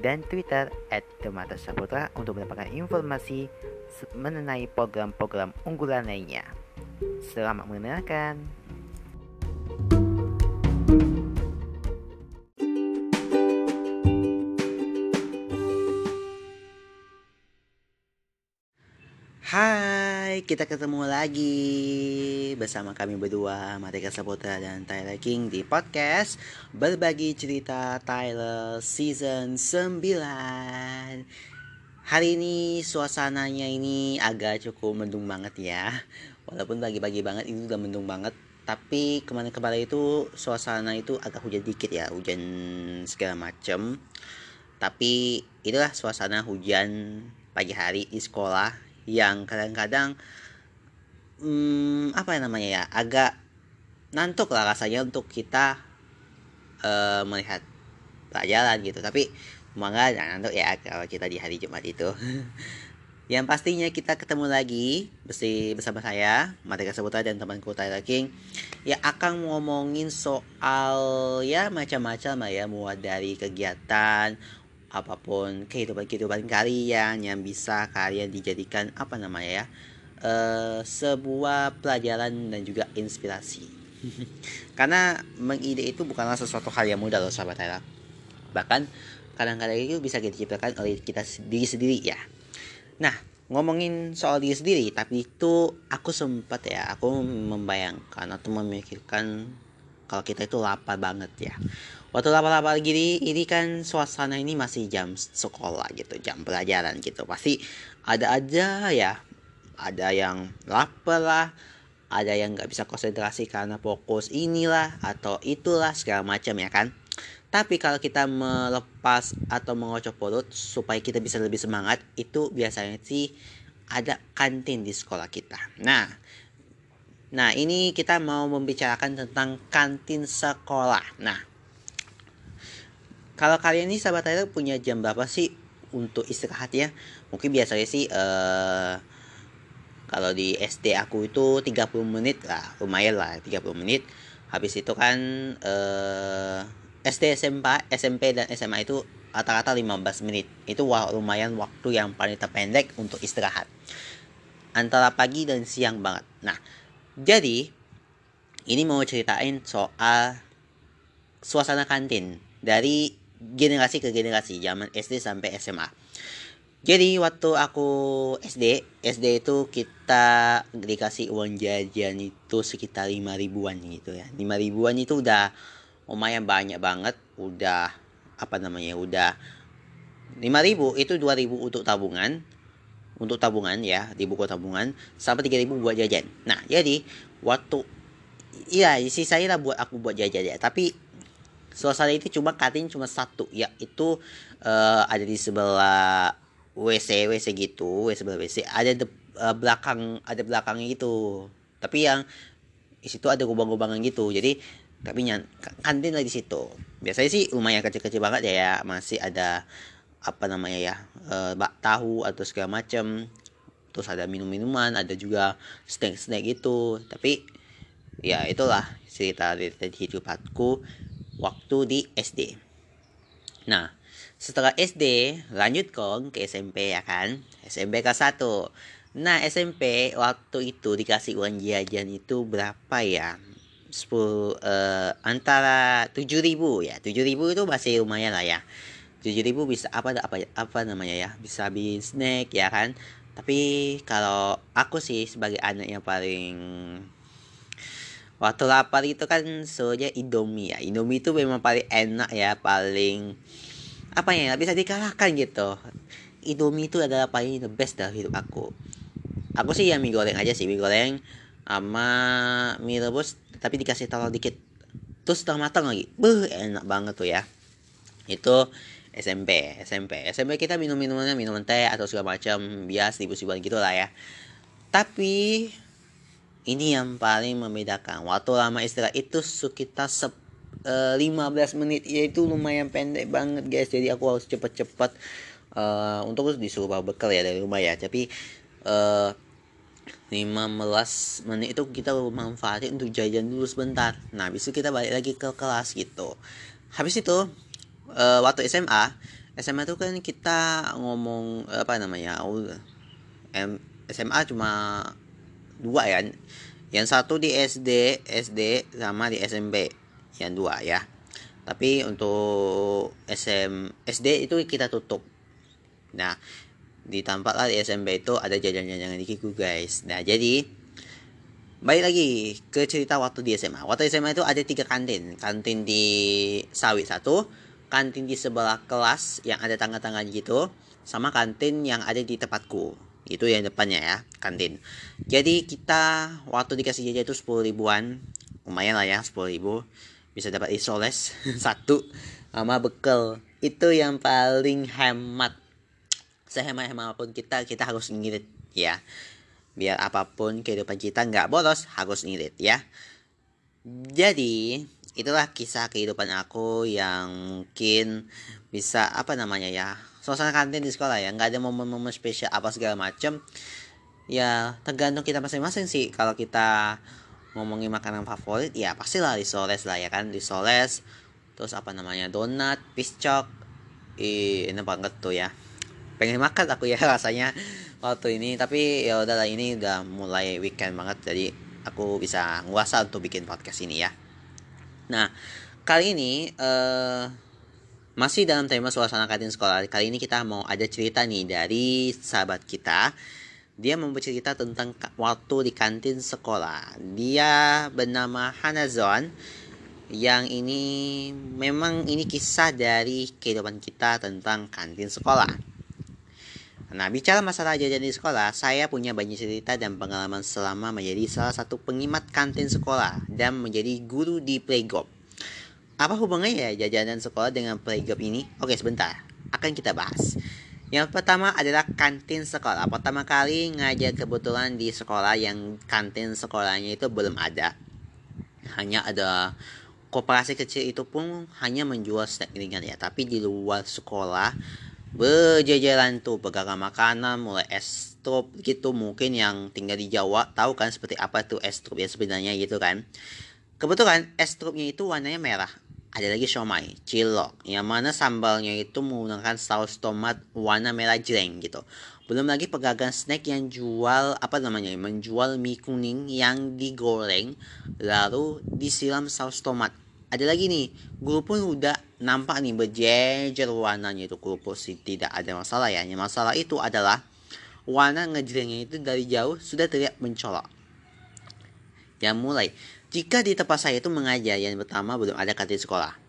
dan Twitter at Demata Saputra untuk mendapatkan informasi mengenai program-program unggulan lainnya. Selamat mendengarkan. Hai, kita ketemu lagi bersama kami berdua Marika Saputra dan Tyler King di podcast Berbagi Cerita Tyler Season 9 Hari ini suasananya ini agak cukup mendung banget ya. Walaupun pagi-pagi banget itu udah mendung banget. Tapi kemarin-kemarin itu suasana itu agak hujan dikit ya Hujan segala macem. Tapi itulah suasana hujan pagi hari di sekolah yang kadang-kadang hmm, apa yang namanya ya agak nantuk lah rasanya untuk kita uh, melihat pelajaran gitu. Tapi semoga jangan nantuk ya kalau kita di hari Jumat itu. Yang pastinya kita ketemu lagi bersama saya Matika Sebuta dan temanku Tyler King ya akan ngomongin soal ya macam-macam lah ya mulai dari kegiatan apa pun kehidupan-kehidupan kalian yang bisa kalian dijadikan apa namanya ya uh, sebuah pelajaran dan juga inspirasi. Karena mengide itu bukanlah sesuatu hal yang mudah loh sahabat Tera bahkan kadang-kadang itu bisa diciptakan oleh kita diri sendiri ya. Nah ngomongin soal diri sendiri tapi itu aku sempat ya aku membayangkan atau memikirkan kalau kita itu lapar banget ya waktu lapar-lapar gini ini kan suasana ini masih jam sekolah gitu jam pelajaran gitu. Pasti ada aja ya ada yang lapar lah ada yang nggak bisa konsentrasi karena fokus inilah atau itulah segala macam ya kan. Tapi kalau kita melepas atau mengocok perut supaya kita bisa lebih semangat itu biasanya sih ada kantin di sekolah kita. Nah Nah, ini kita mau membicarakan tentang kantin sekolah. Nah, kalau kalian ini sahabat saya punya jam berapa sih untuk istirahat ya? Mungkin biasanya sih uh, kalau di SD aku itu 30 menit lah, lumayan lah 30 menit. Habis itu kan uh, SD, SMP, SMP dan SMA itu rata-rata 15 menit. Itu lumayan waktu yang paling terpendek untuk istirahat. Antara pagi dan siang banget. Nah, jadi, ini mau ceritain soal suasana kantin dari generasi ke generasi, zaman SD sampai SMA. Jadi waktu aku SD, SD itu kita dikasih uang jajan itu sekitar 5 ribuan gitu ya. 5 ribuan itu udah lumayan banyak banget, udah apa namanya, udah 5 ribu itu 2 ribu untuk tabungan, untuk tabungan ya di buku tabungan sampai 3000 buat jajan nah jadi waktu iya isi saya lah buat aku buat jajan ya tapi suasana itu cuma katin cuma satu ya itu uh, ada di sebelah WC WC gitu WC sebelah WC ada de, uh, belakang ada belakangnya gitu. Tapi yang di situ ada gubang-gubangan gitu. Jadi tapi yang kantin lah di situ. Biasanya sih lumayan kecil-kecil banget ya, ya. Masih ada apa namanya ya e, bak tahu atau segala macam terus ada minum-minuman ada juga snack-snack itu tapi ya itulah cerita dari hidupku waktu di SD nah setelah SD lanjut kong ke SMP ya kan? SMP kelas 1 nah SMP waktu itu dikasih uang jajan itu berapa ya? 10 uh, antara 7000 ya. 7000 itu masih lumayan lah ya. tujuh ribu bisa apa apa apa namanya ya? Bisa beli snack ya kan? Tapi kalau aku sih sebagai anak yang paling waktu lapar itu kan soalnya Indomie ya. Indomie itu memang paling enak ya paling apa ya bisa dikalahkan gitu. Indomie itu adalah paling the best dalam hidup aku. Aku sih yang mie goreng aja sih mie goreng sama mie rebus tapi dikasih telur dikit. Terus setengah matang lagi. Beuh enak banget tuh ya. Itu SMP SMP SMP kita minum minumannya minuman teh atau segala macam bias ribu-ribuan gitu lah ya. Tapi ini yang paling membedakan. Waktu lama istirahat itu sekitar uh, 15 menit. Yaitu lumayan pendek banget guys. Jadi aku harus cepet-cepet uh, untuk disuruh bawa bekal ya dari rumah ya. Tapi uh, 15 menit itu kita manfaatin untuk jajan dulu sebentar. Nah habis itu kita balik lagi ke kelas gitu. Habis itu uh, waktu SMA SMA itu kan kita ngomong apa namanya SMA cuma dua ya yang satu di SD SD sama di SMP yang dua ya tapi untuk SM SD itu kita tutup nah di tempat lah di SMP itu ada jajan-jajan di Kiku guys nah jadi Baik lagi ke cerita waktu di SMA. Waktu SMA itu ada tiga kantin. Kantin di Sawit satu, kantin di sebelah kelas yang ada tangga-tangga gitu, sama kantin yang ada di tempatku. Itu yang depannya ya, kantin. Jadi kita waktu dikasih jajan itu 10 ribuan, lumayan lah ya 10 ribu. Bisa dapat isoles satu sama bekal. Itu yang paling hemat. Sehemat-hemat pun kita, kita harus ngirit ya biar apa pun kehidupan kita nggak boros harus ngirit ya jadi itulah kisah kehidupan aku yang mungkin bisa apa namanya ya suasana kantin di sekolah ya. Nggak ada momen-momen spesial apa segala macem. Ya tergantung kita masing-masing sih. Kalau kita ngomongin makanan favorit ya pastilah risoles lah ya kan. Risoles terus apa namanya donat piscok Ih, enak banget tuh ya. Pengen makan aku ya rasanya waktu ini. Tapi ya udahlah ini udah mulai weekend banget. Jadi aku bisa nguasa untuk bikin podcast ini ya. Nah kali ini uh, masih dalam tema suasana kantin sekolah. Kali ini kita mau ada cerita nih dari sahabat kita. Dia mau bercerita tentang waktu di kantin sekolah. Dia bernama Hanazon yang ini memang ini kisah dari kehidupan kita tentang kantin sekolah. Nah, bicara masalah jajan di sekolah, saya punya banyak cerita dan pengalaman selama menjadi salah satu pengimat kantin sekolah dan menjadi guru di playgroup. Apa hubungannya ya jajanan sekolah dengan playgroup ini? Oke, sebentar. Akan kita bahas. Yang pertama adalah kantin sekolah. Pertama kali ngajar kebetulan di sekolah yang kantin sekolahnya itu belum ada. Hanya ada koperasi kecil itu pun hanya menjual snack ringan ya. Tapi di luar sekolah berjajaran tuh pegangan makanan mulai es trup gitu mungkin yang tinggal di Jawa tahu kan seperti apa tuh es trup ya sebenarnya gitu kan kebetulan es trupnya itu warnanya merah ada lagi siomay cilok yang mana sambalnya itu menggunakan saus tomat warna merah jreng gitu. Belum lagi pegagan snack yang jual apa namanya menjual mie kuning yang digoreng lalu disiram saus tomat. Ada lagi nih guru pun udah nampak nih berjejer warnanya itu kerupuk sih tidak ada masalah ya. Yang masalah itu adalah warna ngejrengnya itu dari jauh sudah terlihat mencolok. Yang mulai jika di tempat saya itu mengajar yang pertama belum ada kantin sekolah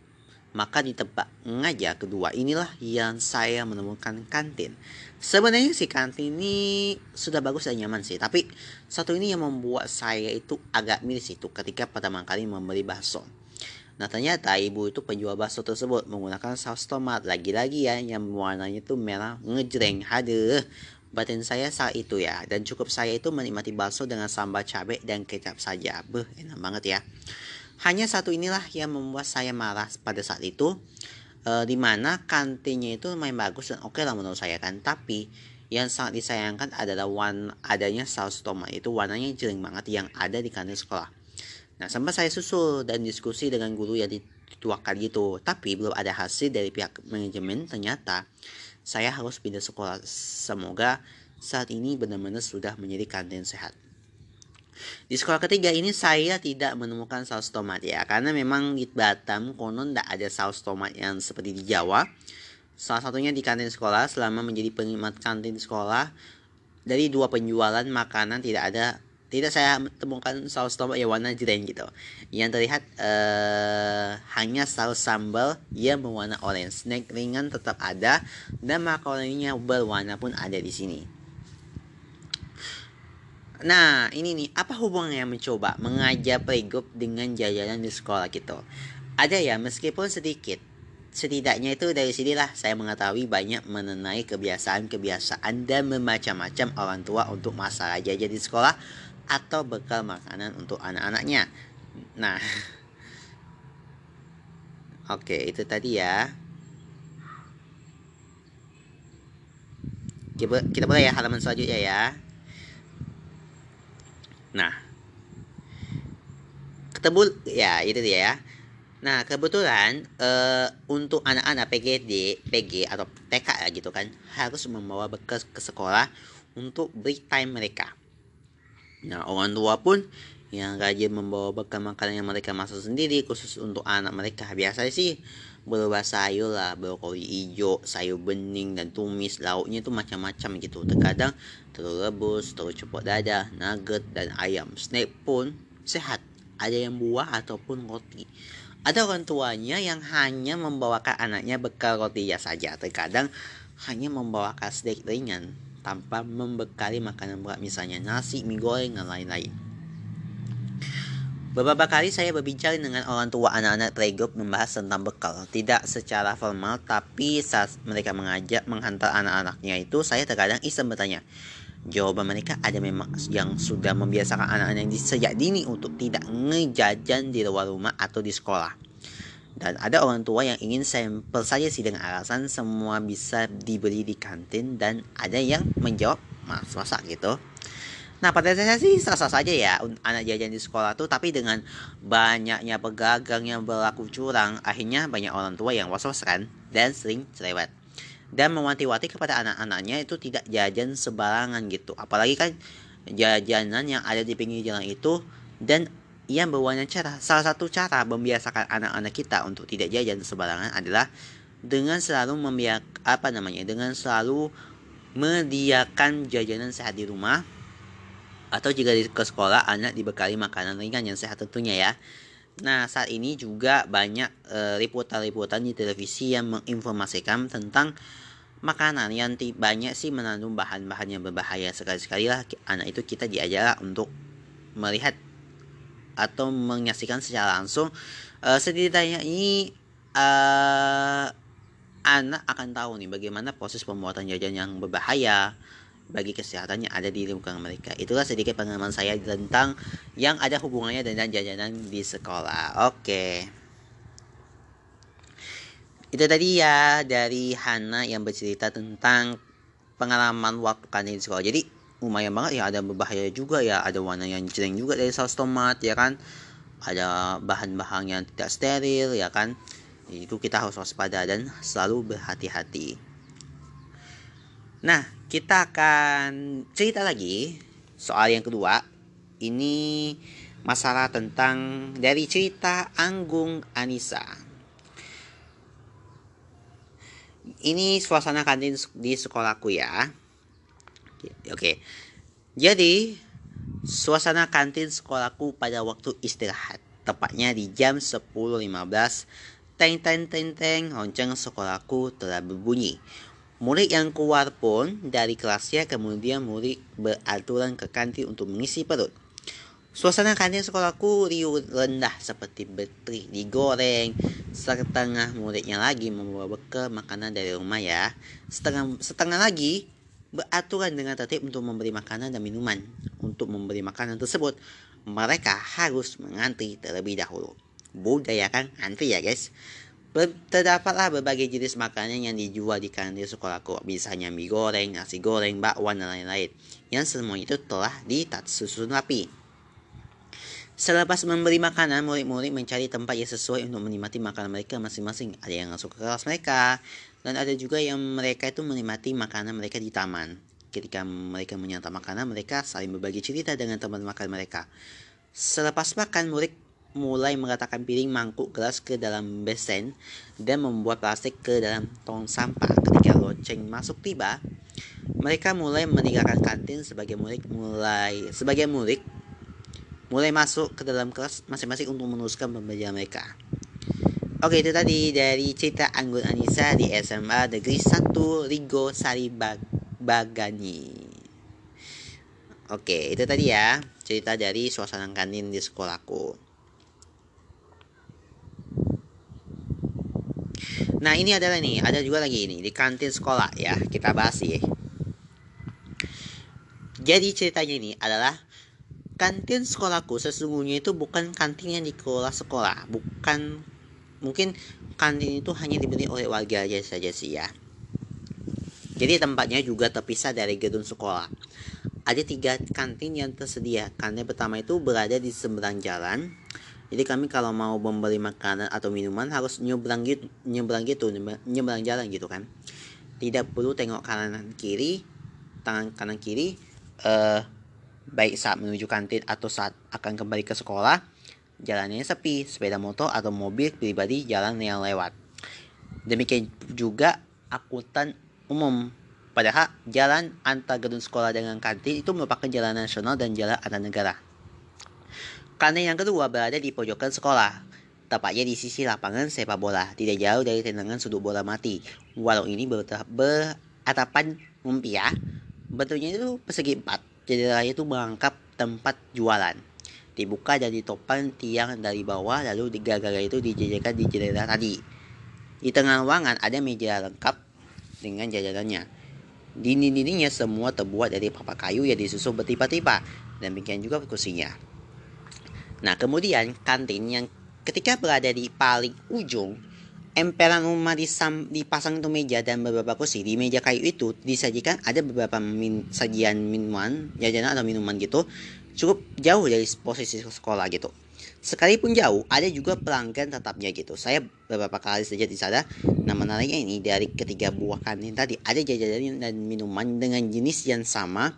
maka di tempat mengajar kedua inilah yang saya menemukan kantin. Sebenarnya sih kantin ini sudah bagus dan nyaman sih tapi satu ini yang membuat saya itu agak miris itu ketika pertama kali membeli bakso. Nah ternyata ibu itu penjual bakso tersebut menggunakan saus tomat. Lagi-lagi ya yang warnanya itu merah ngejreng. Haduh, batin saya saat itu ya. Dan cukup saya itu menikmati bakso dengan sambal cabai dan kecap saja. Beh, enak banget ya. Hanya satu inilah yang membuat saya marah pada saat itu. E, di mana kantinnya itu main bagus dan oke okay lah menurut saya kan. Tapi yang sangat disayangkan adalah warna adanya saus tomat itu warnanya jering banget yang ada di kantin sekolah. Nah, sempat saya susul dan diskusi dengan guru yang dituakan gitu. Tapi belum ada hasil dari pihak manajemen. Ternyata saya harus pindah sekolah. Semoga saat ini benar-benar sudah menjadi kantin sehat. Di sekolah ketiga ini saya tidak menemukan saus tomat ya. Karena memang di Batam konon tidak ada saus tomat yang seperti di Jawa. Salah satunya di kantin sekolah selama menjadi penikmat kantin sekolah. Dari dua penjualan makanan tidak ada tidak saya temukan saus tomat yang warna jreng gitu. Yang terlihat uh, hanya saus sambal yang berwarna orange. Snack ringan tetap ada dan makaroninya berwarna pun ada di sini. Nah, ini nih, apa hubungannya mencoba mengajar playgroup dengan jajanan di sekolah gitu? Ada ya, meskipun sedikit. setidaknya itu dari sinilah saya mengetahui banyak mengenai kebiasaan-kebiasaan dan memacam-macam orang tua untuk masalah jajan di sekolah atau bekal makanan untuk anak-anaknya. Nah, oke itu tadi ya. Kita, mulai ya halaman selanjutnya ya. Nah, ketemu ya itu dia ya Nah, kebetulan uh, untuk anak-anak PGD, PG atau TK gitu kan, harus membawa bekal ke sekolah untuk break time mereka. Nah, orang tua pun yang rajin membawa bekal makanan yang mereka masak sendiri khusus untuk anak mereka. Biasanya sih berupa sayur lah, brokoli hijau, sayur bening dan tumis, lauknya itu macam-macam gitu. Terkadang telur rebus, telur ceplok dada, nugget dan ayam. Snack pun sehat, ada yang buah ataupun roti. Ada orang tuanya yang hanya membawakan anaknya bekal roti ya saja. Terkadang hanya membawakan steak ringan tanpa membekali makanan berat misalnya nasi, mie goreng, dan lain-lain. Beberapa kali saya berbincang dengan orang tua anak-anak playgroup membahas tentang bekal. Tidak secara formal, tapi saat mereka mengajak menghantar anak-anaknya itu, saya terkadang iseng bertanya, Jawaban mereka ada memang yang sudah membiasakan anak-anak sejak dini untuk tidak ngejajan di luar rumah atau di sekolah. Dan ada orang tua yang ingin sampel saja sih dengan alasan semua bisa dibeli di kantin dan ada yang menjawab mas masak gitu. Nah pada saya sih sah-sah saja ya anak jajan di sekolah tuh. Tapi dengan banyaknya pegagang yang berlaku curang akhirnya banyak orang tua yang was-was kan dan sering cerewet. Dan mewanti-wanti kepada anak-anaknya itu tidak jajan sembarangan gitu. Apalagi kan jajanan yang ada di pinggir jalan itu dan yang berwarna cerah salah satu cara membiasakan anak-anak kita untuk tidak jajan sembarangan adalah dengan selalu membiak apa namanya dengan selalu mediakan jajanan sehat di rumah atau jika di ke sekolah anak dibekali makanan ringan yang sehat tentunya ya. Nah, saat ini juga banyak uh, liputan-liputan di televisi yang menginformasikan tentang makanan yang banyak sih mengandung bahan-bahan yang berbahaya sekali-sekali lah. Anak itu kita diajar untuk melihat atau menyaksikan secara langsung uh, setidaknya ini uh, anak akan tahu nih bagaimana proses pembuatan jajan yang berbahaya bagi kesehatan yang ada di lingkungan mereka. Itulah sedikit pengalaman saya tentang yang ada hubungannya dengan jajanan di sekolah. Oke. Itu tadi ya dari Hana yang bercerita tentang pengalaman waktu kan di sekolah. Jadi lumayan banget ya ada berbahaya juga ya ada warna yang jelek juga dari saus tomat ya kan ada bahan-bahan yang tidak steril ya kan itu kita harus waspada dan selalu berhati-hati nah kita akan cerita lagi soal yang kedua. Ini masalah tentang dari cerita Anggung Anissa. Ini suasana kantin di sekolahku ya. Oke. Jadi, suasana kantin sekolahku pada waktu istirahat, tepatnya di jam 10.15, teng teng teng teng lonceng sekolahku telah berbunyi. Murid yang keluar pun dari kelasnya kemudian murid beraturan ke kantin untuk mengisi perut. Suasana kantin sekolahku riuh rendah seperti betri digoreng. Setengah muridnya lagi membawa bekal makanan dari rumah ya. Setengah, setengah lagi beraturan dengan tertib untuk memberi makanan dan minuman. Untuk memberi makanan tersebut, mereka harus mengantri terlebih dahulu. Budaya kan antri ya guys. Terdapatlah berbagai jenis makanan yang dijual di kantin sekolahku, misalnya mie goreng, nasi goreng, bakwan, dan lain-lain. Yang semua itu telah ditata susun rapi. Selepas memberi makanan, murid-murid mencari tempat yang sesuai untuk menikmati makanan mereka masing-masing. Ada yang masuk ke kelas mereka, dan ada juga yang mereka itu menikmati makanan mereka di taman. Ketika mereka menyantap makanan, mereka saling berbagi cerita dengan teman makan mereka. Selepas makan, murid mulai meletakkan piring mangkuk gelas ke dalam besen dan membuat plastik ke dalam tong sampah. Ketika lonceng masuk tiba, mereka mulai meninggalkan kantin sebagai murid mulai sebagai murid mulai masuk ke dalam kelas masing-masing untuk meneruskan pembelajaran mereka. Oke itu tadi dari cerita Anggun Anissa di SMA Negeri 1 Rigo Sari Bagani. Oke itu tadi ya cerita dari suasana kantin di sekolahku. Nah ini adalah nih, ada juga lagi ini di kantin sekolah ya kita bahas ya. Jadi ceritanya ini adalah kantin sekolahku sesungguhnya itu bukan kantin yang dikelola sekolah, bukan mungkin kantin itu hanya dibeli oleh warga aja saja sih ya. Jadi tempatnya juga terpisah dari gedung sekolah. Ada tiga kantin yang tersedia. Kantin pertama itu berada di seberang jalan. Jadi kami kalau mau membeli makanan atau minuman harus nyebrang gitu, nyebrang gitu, nyebrang jalan gitu kan. Tidak perlu tengok kanan kiri, tangan kanan kiri. Eh, baik saat menuju kantin atau saat akan kembali ke sekolah, jalannya sepi, sepeda motor atau mobil pribadi jalan yang lewat. Demikian juga akutan umum. Padahal jalan antar gedung sekolah dengan kantin itu merupakan jalan nasional dan jalan antar negara. Kantin yang kedua berada di pojokan sekolah, tepatnya di sisi lapangan sepak bola, tidak jauh dari tendangan sudut bola mati. Warung ini beratapan mumpia, bentuknya itu persegi empat, jendela itu merangkap tempat jualan. Dibuka dan ditopang tiang dari bawah, lalu gagal itu dijajakan di jendela tadi. Di tengah ruangan ada meja lengkap dengan jajarannya. Dinding-dindingnya semua terbuat dari papan kayu yang disusun bertipa-tipa. Dan demikian juga kursinya. Nah, kemudian kantin yang ketika berada di paling ujung, emperan rumah disam, dipasang itu meja dan beberapa kursi. Di meja kayu itu disajikan ada beberapa min, sajian minuman, jajanan atau minuman gitu, cukup jauh dari posisi sekolah gitu. Sekalipun jauh, ada juga pelanggan tetapnya gitu. Saya beberapa kali saja di sana. Nah, menariknya ini dari ketiga buah kantin tadi ada jajanan dan minuman dengan jenis yang sama,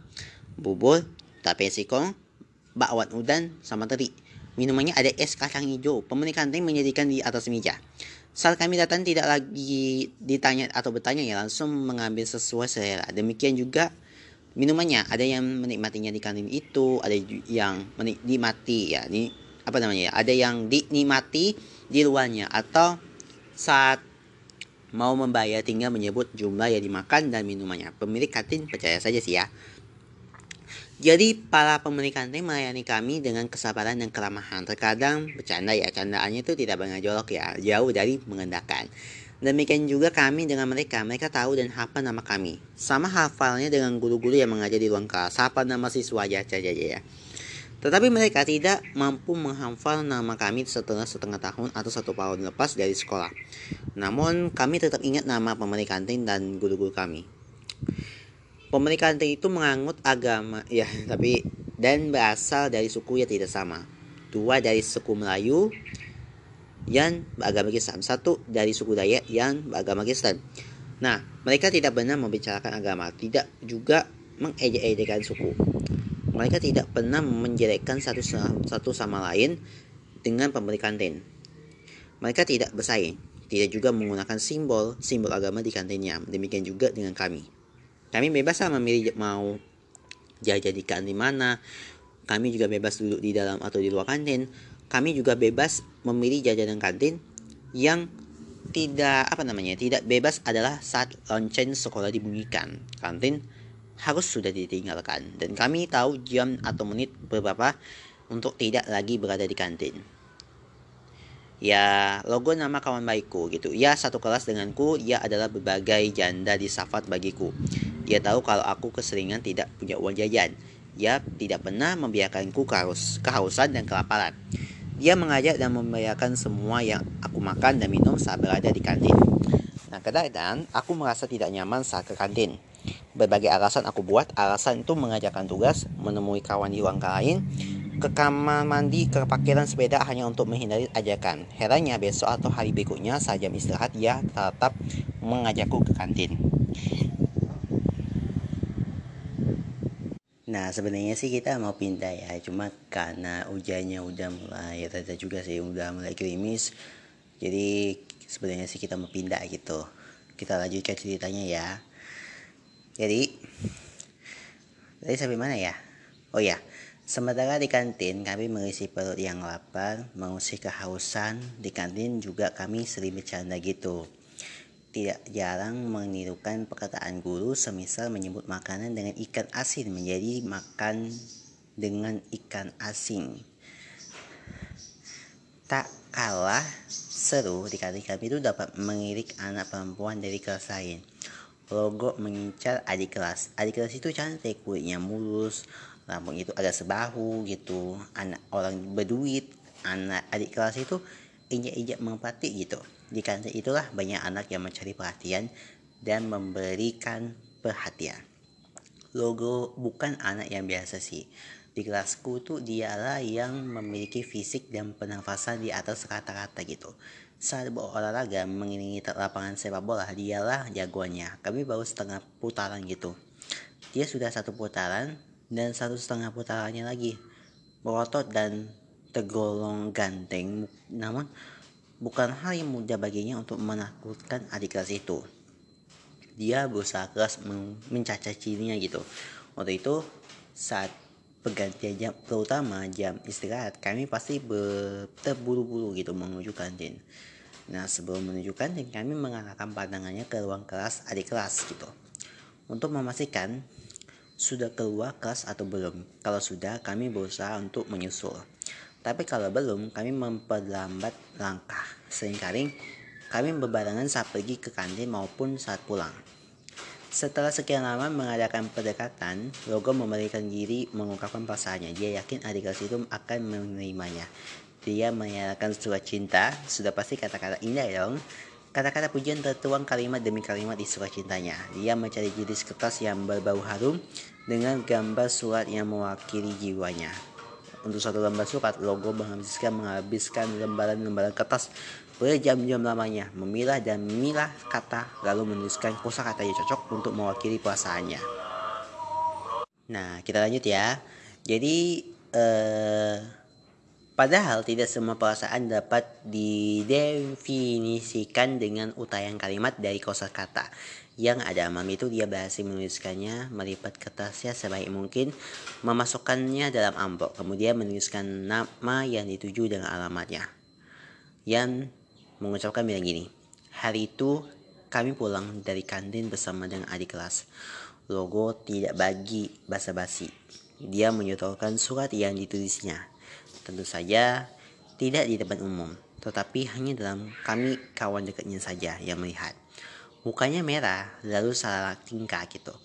bubur, tape sikong, bakwan udan, sama teri. Minumannya ada es kacang hijau. Pemilik kantin menjadikan di atas meja. Saat kami datang tidak lagi ditanya atau bertanya ya langsung mengambil sesuai selera. Demikian juga minumannya ada yang menikmatinya di kantin itu, ada yang menikmati ya. Ini apa namanya ya ada yang dinikmati di luarnya atau saat mau membayar tinggal menyebut jumlah yang dimakan dan minumannya pemilik kantin percaya saja sih ya jadi para pemilik kantin melayani kami dengan kesabaran dan keramahan. Terkadang bercanda ya, candaannya itu tidak jolok ya, jauh dari mengendakan. Demikian juga kami dengan mereka, mereka tahu dan hafal nama kami. Sama hafalnya dengan guru-guru yang mengajar di ruang kelas, hafal nama siswa aja saja ya. Tetapi mereka tidak mampu menghafal nama kami setelah setengah tahun atau satu tahun lepas dari sekolah. Namun kami tetap ingat nama pemilik kantin dan guru-guru kami. Kantin itu menganut agama ya, tapi dan berasal dari suku yang tidak sama. Dua dari suku Melayu yang beragama Kristen, satu dari suku Dayak yang beragama Kristen. Nah, mereka tidak benar membicarakan agama, tidak juga mengejek-ejekkan suku. Mereka tidak pernah menjelekkan satu, satu sama lain dengan pemberi kantin. Mereka tidak bersaing, tidak juga menggunakan simbol simbol agama di kantinnya. Demikian juga dengan kami. Kami bebas lah memilih mau jajan di kantin mana. Kami juga bebas duduk di dalam atau di luar kantin. Kami juga bebas memilih jajanan kantin yang tidak apa namanya tidak bebas adalah saat lonceng sekolah dibunyikan. Kantin harus sudah ditinggalkan dan kami tahu jam atau menit beberapa untuk tidak lagi berada di kantin. Ya, logo nama kawan baikku gitu. Ya, satu kelas denganku, ia adalah berbagai janda di Safat bagiku. Dia tahu kalau aku keseringan tidak punya uang jajan. Dia tidak pernah membiarkanku kehaus, kehausan dan kelaparan. Dia mengajak dan membayarkan semua yang aku makan dan minum saat berada di kantin. Nah, kadang-kadang aku merasa tidak nyaman saat ke kantin. Berbagai alasan aku buat, alasan itu mengajarkan tugas, menemui kawan di ruang lain, ke kamar mandi, ke parkiran sepeda hanya untuk menghindari ajakan. Herannya besok atau hari berikutnya saat jam istirahat ia tetap mengajakku ke kantin. Nah sebenarnya sih kita mau pindah ya Cuma karena hujannya udah mulai reda juga sih Udah mulai gerimis. Jadi sebenarnya sih kita mau pindah gitu. Kita lanjutkan ceritanya ya. Jadi tadi sampai mana ya? Oh ya sementara di kantin kami mengisi perut yang lapar mengusir kehausan. Di kantin juga kami sering bercanda gitu tidak jarang menirukan perkataan guru semisal menyebut makanan dengan ikan asin menjadi makan dengan ikan asin tak kalah seru di kantin kami itu dapat mengirik anak perempuan dari kelas lain. Logo mengincar adik kelas. Adik kelas itu cantik, kulitnya mulus, rambutnya itu agak sebahu gitu. Anak orang berduit, anak adik kelas itu injak-injak merpati gitu. Di kantin itulah banyak anak yang mencari perhatian dan memberikan perhatian. Logo bukan anak yang biasa sih di kelasku tuh dialah yang memiliki fisik dan pernafasan di atas rata-rata gitu. Saat berolahraga mengiringi lapangan sepak bola, dialah jagoannya. Kami baru setengah putaran gitu. Dia sudah satu putaran dan satu setengah putarannya lagi. Berotot dan tergolong ganteng, namun bukan hal yang mudah baginya untuk menakutkan adik kelas itu. Dia berusaha keras mencacacinya gitu. Waktu itu saat pergantian jam terutama jam istirahat kami pasti terburu-buru gitu menuju kantin nah sebelum menuju kantin kami mengarahkan pandangannya ke ruang kelas adik kelas gitu untuk memastikan sudah keluar kelas atau belum kalau sudah kami berusaha untuk menyusul tapi kalau belum kami memperlambat langkah sering kali kami berbarengan saat pergi ke kantin maupun saat pulang setelah sekian lama mengadakan pendekatan, Logo memberikan diri mengungkapkan perasaannya. Dia yakin adik kelas itu akan menerimanya. Dia menyatakan surat cinta, sudah pasti kata-kata indah dong. Kata-kata pujian tertuang kalimat demi kalimat di surat cintanya. Dia mencari jenis kertas yang berbau harum dengan gambar surat yang mewakili jiwanya. Untuk satu lembar surat, logo menghabiskan menghabiskan lembaran-lembaran kertas berjam-jam lamanya memilah dan memilah kata lalu menuliskan kosakata yang cocok untuk mewakili perasaannya. Nah, kita lanjut ya. Jadi eh, padahal tidak semua perasaan dapat didefinisikan dengan utayan kalimat dari kosakata yang ada malam itu dia berhasil menuliskannya melipat kertasnya sebaik mungkin memasukkannya dalam amplop kemudian menuliskan nama yang dituju dengan alamatnya yang mengucapkan bilang gini, hari itu kami pulang dari kantin bersama dengan adik kelas. Logo tidak bagi basa-basi. Dia menyutorkan surat yang ditulisnya. Tentu saja tidak di depan umum, tetapi hanya dalam kami kawan dekatnya saja yang melihat. Mukanya merah, lalu salah tingkah gitu.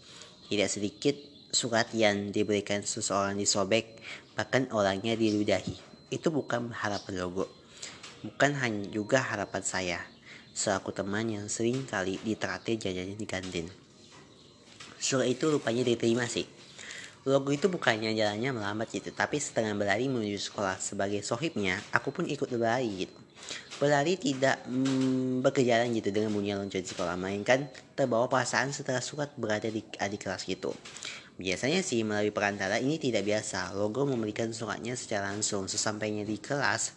Tidak sedikit surat yang diberikan seseorang disobek, bahkan orangnya diludahi. Itu bukan harapan logo Bukan hanya juga harapan saya, selaku teman yang sering kali ditraktir jajannya di kantin. Surat itu rupanya diterima sih. Logo itu bukannya jalannya melambat gitu, tapi setengah berlari menuju sekolah. Sebagai sohibnya, aku pun ikut berlari gitu. Berlari tidak mm, berkejaran gitu dengan bunyi lonceng sekolah, melainkan terbawa perasaan setelah surat berada di adik kelas gitu. Biasanya sih melalui perantara ini tidak biasa. Logo memberikan suratnya secara langsung. Sesampainya di kelas,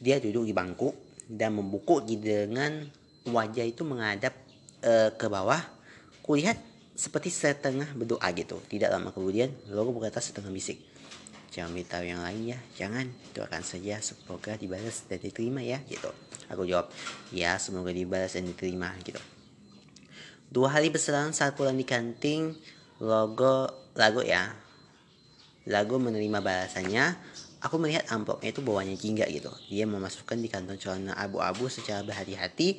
dia duduk di bangku dan membuku dengan wajah itu menghadap e, ke bawah kulihat seperti setengah berdoa gitu tidak lama kemudian Logo berkata setengah bisik jangan beritahu yang lain ya jangan doakan saja semoga dibalas dan diterima ya gitu aku jawab ya semoga dibalas dan diterima gitu dua hari berselang saat pulang di kantin logo lagu ya lagu menerima balasannya Aku melihat amplopnya itu bawahnya jingga gitu. Dia memasukkan di kantong celana abu-abu secara berhati-hati.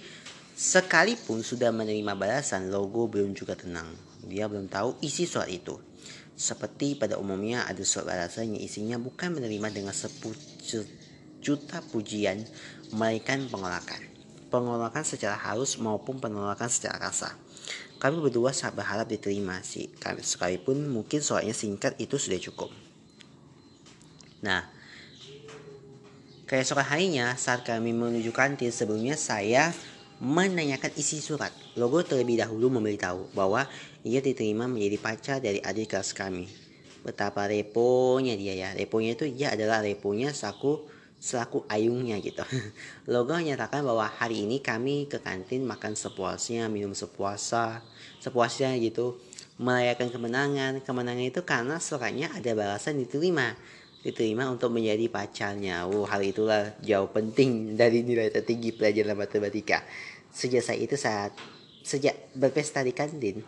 Sekalipun sudah menerima balasan, logo belum juga tenang. Dia belum tahu isi surat itu. Seperti pada umumnya ada surat yang isinya bukan menerima dengan juta pujian, melainkan pengolakan. Pengolakan secara halus maupun penolakan secara kasar. Kami berdua sangat berharap diterima sih. Sekalipun mungkin suratnya singkat itu sudah cukup. Nah, Keesokan harinya, saat kami menuju kantin sebelumnya, saya menanyakan isi surat. Logo terlebih dahulu memberitahu bahwa ia diterima menjadi pacar dari adik kelas kami. Betapa reponya dia ya. Reponya itu ia adalah reponya selaku selaku ayungnya gitu. Logo menyatakan bahwa hari ini kami ke kantin makan sepuasnya, minum sepuasa, sepuasnya gitu. Merayakan kemenangan. Kemenangan itu karena suratnya ada balasan diterima diterima untuk menjadi pacarnya. Oh, hal itulah jauh penting dari nilai tertinggi pelajaran matematika. Sejak saat itu saat sejak berpesta di kantin,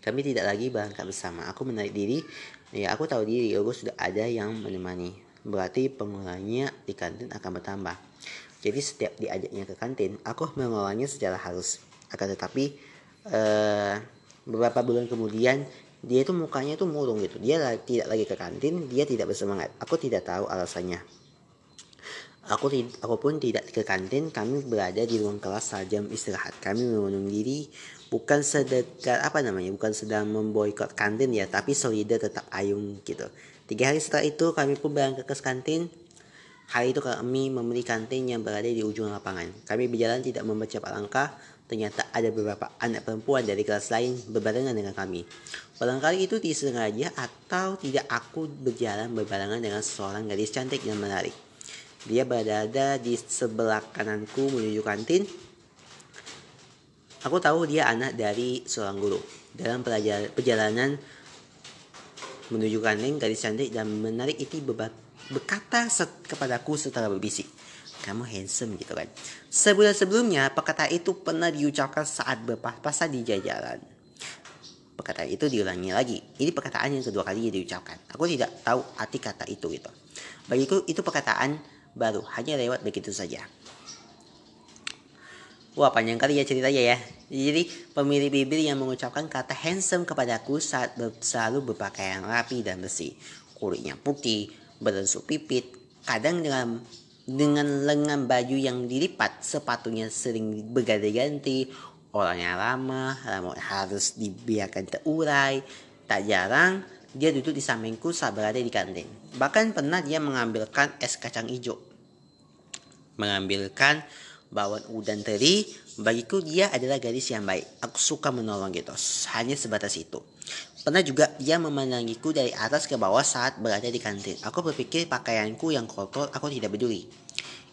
kami tidak lagi berangkat bersama. Aku menarik diri, ya aku tahu diri, aku sudah ada yang menemani. Berarti pengulangnya di kantin akan bertambah. Jadi setiap diajaknya ke kantin, aku mengelolanya secara halus. Akan tetapi uh, beberapa bulan kemudian dia itu mukanya itu murung gitu. Dia tidak lagi ke kantin, dia tidak bersemangat. Aku tidak tahu alasannya. Aku, aku pun tidak ke kantin, kami berada di ruang kelas saat jam istirahat. Kami memenuhi diri bukan sedekat apa namanya, bukan sedang memboikot kantin ya, tapi solida tetap ayung gitu. Tiga hari setelah itu kami pun berangkat ke kantin. Hari itu kami membeli kantin yang berada di ujung lapangan. Kami berjalan tidak membaca langkah. Ternyata ada beberapa anak perempuan dari kelas lain berbarengan dengan kami. Barangkali itu disengaja atau tidak aku berjalan berbarengan dengan seorang gadis cantik dan menarik. Dia berada di sebelah kananku menuju kantin. Aku tahu dia anak dari seorang guru. Dalam perjalanan menuju kantin gadis cantik dan menarik itu berkata kepadaku setelah berbisik kamu handsome gitu kan. Sebulan sebelumnya perkataan itu pernah diucapkan saat berpapasan di jajaran. Perkataan itu diulangi lagi. Ini perkataan yang kedua kali diucapkan. Aku tidak tahu arti kata itu gitu. Bagiku itu perkataan baru. Hanya lewat begitu saja. Wah panjang kali ya ceritanya ya. Jadi pemilik bibir yang mengucapkan kata handsome kepadaku saat ber selalu berpakaian rapi dan bersih. Kulitnya putih, berensuk pipit, kadang dengan dengan lengan baju yang dilipat, sepatunya sering berganti-ganti, orangnya lama, lama harus dibiarkan terurai. Tak jarang dia duduk di sampingku saat berada di kantin. Bahkan pernah dia mengambilkan es kacang hijau. Mengambilkan bawang udang teri bagiku dia adalah gadis yang baik aku suka menolong gitu hanya sebatas itu pernah juga dia memandangiku dari atas ke bawah saat berada di kantin. Aku berpikir pakaianku yang kotor aku tidak peduli.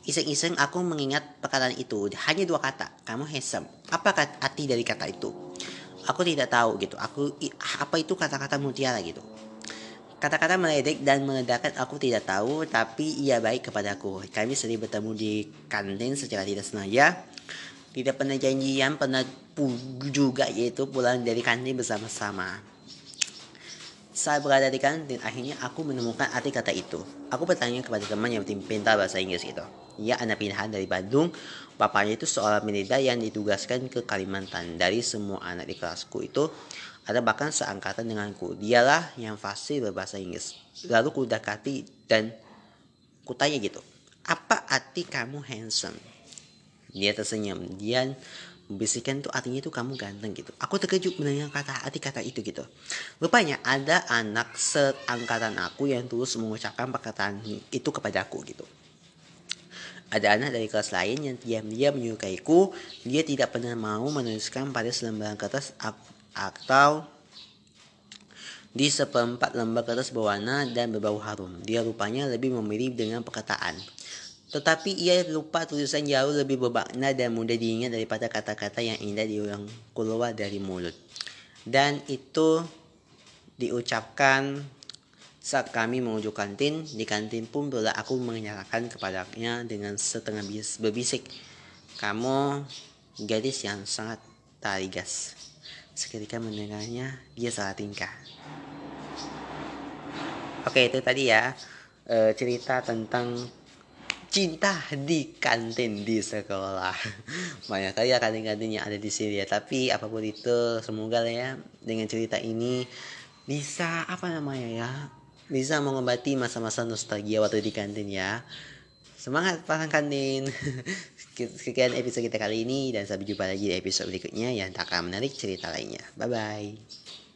Iseng-iseng aku mengingat perkataan itu. Hanya dua kata kamu handsome. Apa arti dari kata itu? Aku tidak tahu gitu. Aku apa itu kata-kata mutiara gitu? Kata-kata meledek dan meledakan aku tidak tahu, tapi ia baik kepadaku. Kami sering bertemu di kantin secara tidak sengaja. Tidak pernah janjian, pernah juga yaitu pulang dari kantin bersama-sama. Saat berada di kantin, akhirnya aku menemukan arti kata itu. Aku bertanya kepada teman yang pintar bahasa Inggris itu. Ia anak pilihan dari Bandung. Bapaknya itu seorang militer yang ditugaskan ke Kalimantan. Dari semua anak di kelasku itu, ada bahkan seangkatan denganku. Dialah yang fasih berbahasa Inggris. Lalu ku dekati dan kutanya gitu. Apa arti kamu handsome? Dia tersenyum. Dia membisikkan tuh artinya itu kamu ganteng gitu. Aku terkejut mendengar kata arti kata itu gitu. Rupanya ada anak seangkatan aku yang terus mengucapkan perkataan itu kepadaku gitu. Ada anak dari kelas lain yang diam-diam menyukaiku. Dia tidak pernah mau menuliskan pada selembaran kertas atau di seperempat lembar kertas berwarna dan berbau harum. Dia rupanya lebih memilih dengan perkataan. Tetapi ia lupa tulisan jauh lebih bermakna dan mudah diingat daripada kata-kata yang indah diulang keluar dari mulut. Dan itu diucapkan saat kami menuju kantin. Di kantin pun pula aku menyalakan kepadanya dengan setengah berbisik. Kamu gadis yang sangat tarigas. Seketika mendengarnya, dia salah tingkah. Oke, itu tadi ya e, cerita tentang cinta di kantin di sekolah. Banyak kali ya kantin-kantin yang ada di sini ya. Tapi apa pun itu, semoga lah ya dengan cerita ini bisa apa namanya ya bisa mengobati masa-masa nostalgia waktu di kantin ya. Semangat pasang kantin. Sekian episode kita kali ini dan sampai jumpa lagi di episode berikutnya yang tak akan menarik cerita lainnya. Bye bye.